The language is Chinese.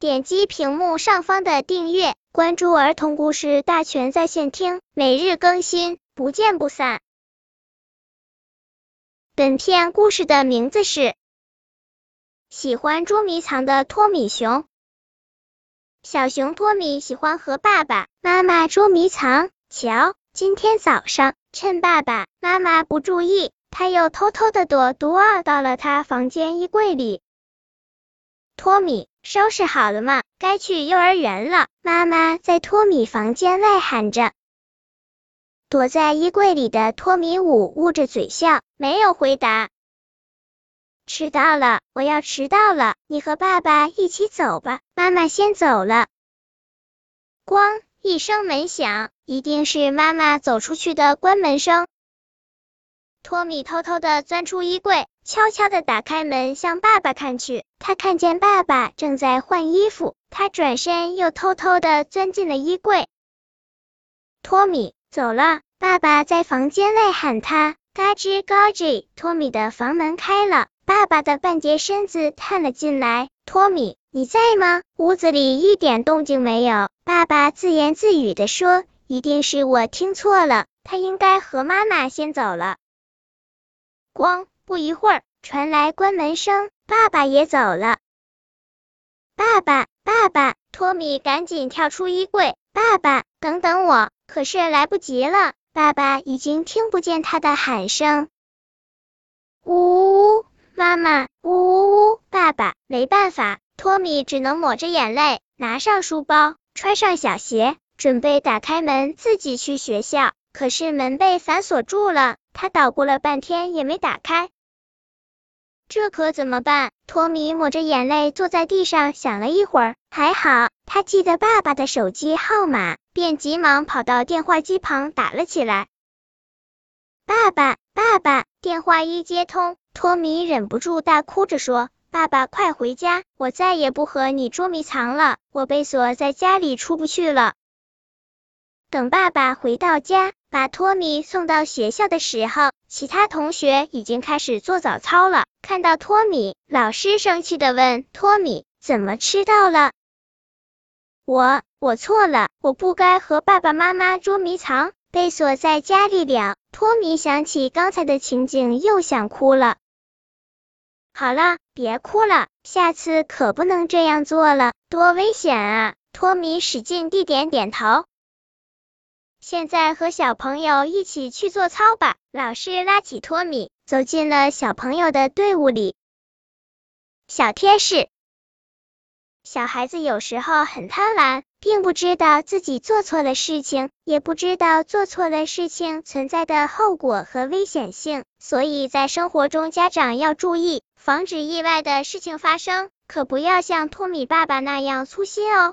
点击屏幕上方的订阅，关注儿童故事大全在线听，每日更新，不见不散。本片故事的名字是《喜欢捉迷藏的托米熊》。小熊托米喜欢和爸爸妈妈捉迷藏。瞧，今天早上趁爸爸妈妈不注意，他又偷偷的躲躲到了他房间衣柜里。托米，收拾好了吗？该去幼儿园了。妈妈在托米房间外喊着。躲在衣柜里的托米捂捂着嘴笑，没有回答。迟到了，我要迟到了。你和爸爸一起走吧，妈妈先走了。咣一声门响，一定是妈妈走出去的关门声。托米偷偷的钻出衣柜，悄悄的打开门，向爸爸看去。他看见爸爸正在换衣服，他转身又偷偷的钻进了衣柜。托米走了，爸爸在房间内喊他。嘎吱嘎吱，托米的房门开了，爸爸的半截身子探了进来。托米，你在吗？屋子里一点动静没有。爸爸自言自语的说：“一定是我听错了，他应该和妈妈先走了。”咣！不一会儿，传来关门声，爸爸也走了。爸爸，爸爸！托米赶紧跳出衣柜，爸爸，等等我！可是来不及了，爸爸已经听不见他的喊声。呜呜，妈妈！呜呜呜，爸爸！没办法，托米只能抹着眼泪，拿上书包，穿上小鞋，准备打开门自己去学校。可是门被反锁住了。他捣鼓了半天也没打开，这可怎么办？托米抹着眼泪坐在地上想了一会儿，还好他记得爸爸的手机号码，便急忙跑到电话机旁打了起来。爸爸，爸爸！电话一接通，托米忍不住大哭着说：“爸爸，快回家！我再也不和你捉迷藏了，我被锁在家里出不去了。”等爸爸回到家。把托米送到学校的时候，其他同学已经开始做早操了。看到托米，老师生气的问托米：“怎么迟到了？”我我错了，我不该和爸爸妈妈捉迷藏，被锁在家里了。托米想起刚才的情景，又想哭了。好了，别哭了，下次可不能这样做了，多危险啊！托米使劲地点点头。现在和小朋友一起去做操吧。老师拉起托米，走进了小朋友的队伍里。小贴士：小孩子有时候很贪婪，并不知道自己做错了事情，也不知道做错了事情存在的后果和危险性，所以在生活中家长要注意，防止意外的事情发生，可不要像托米爸爸那样粗心哦。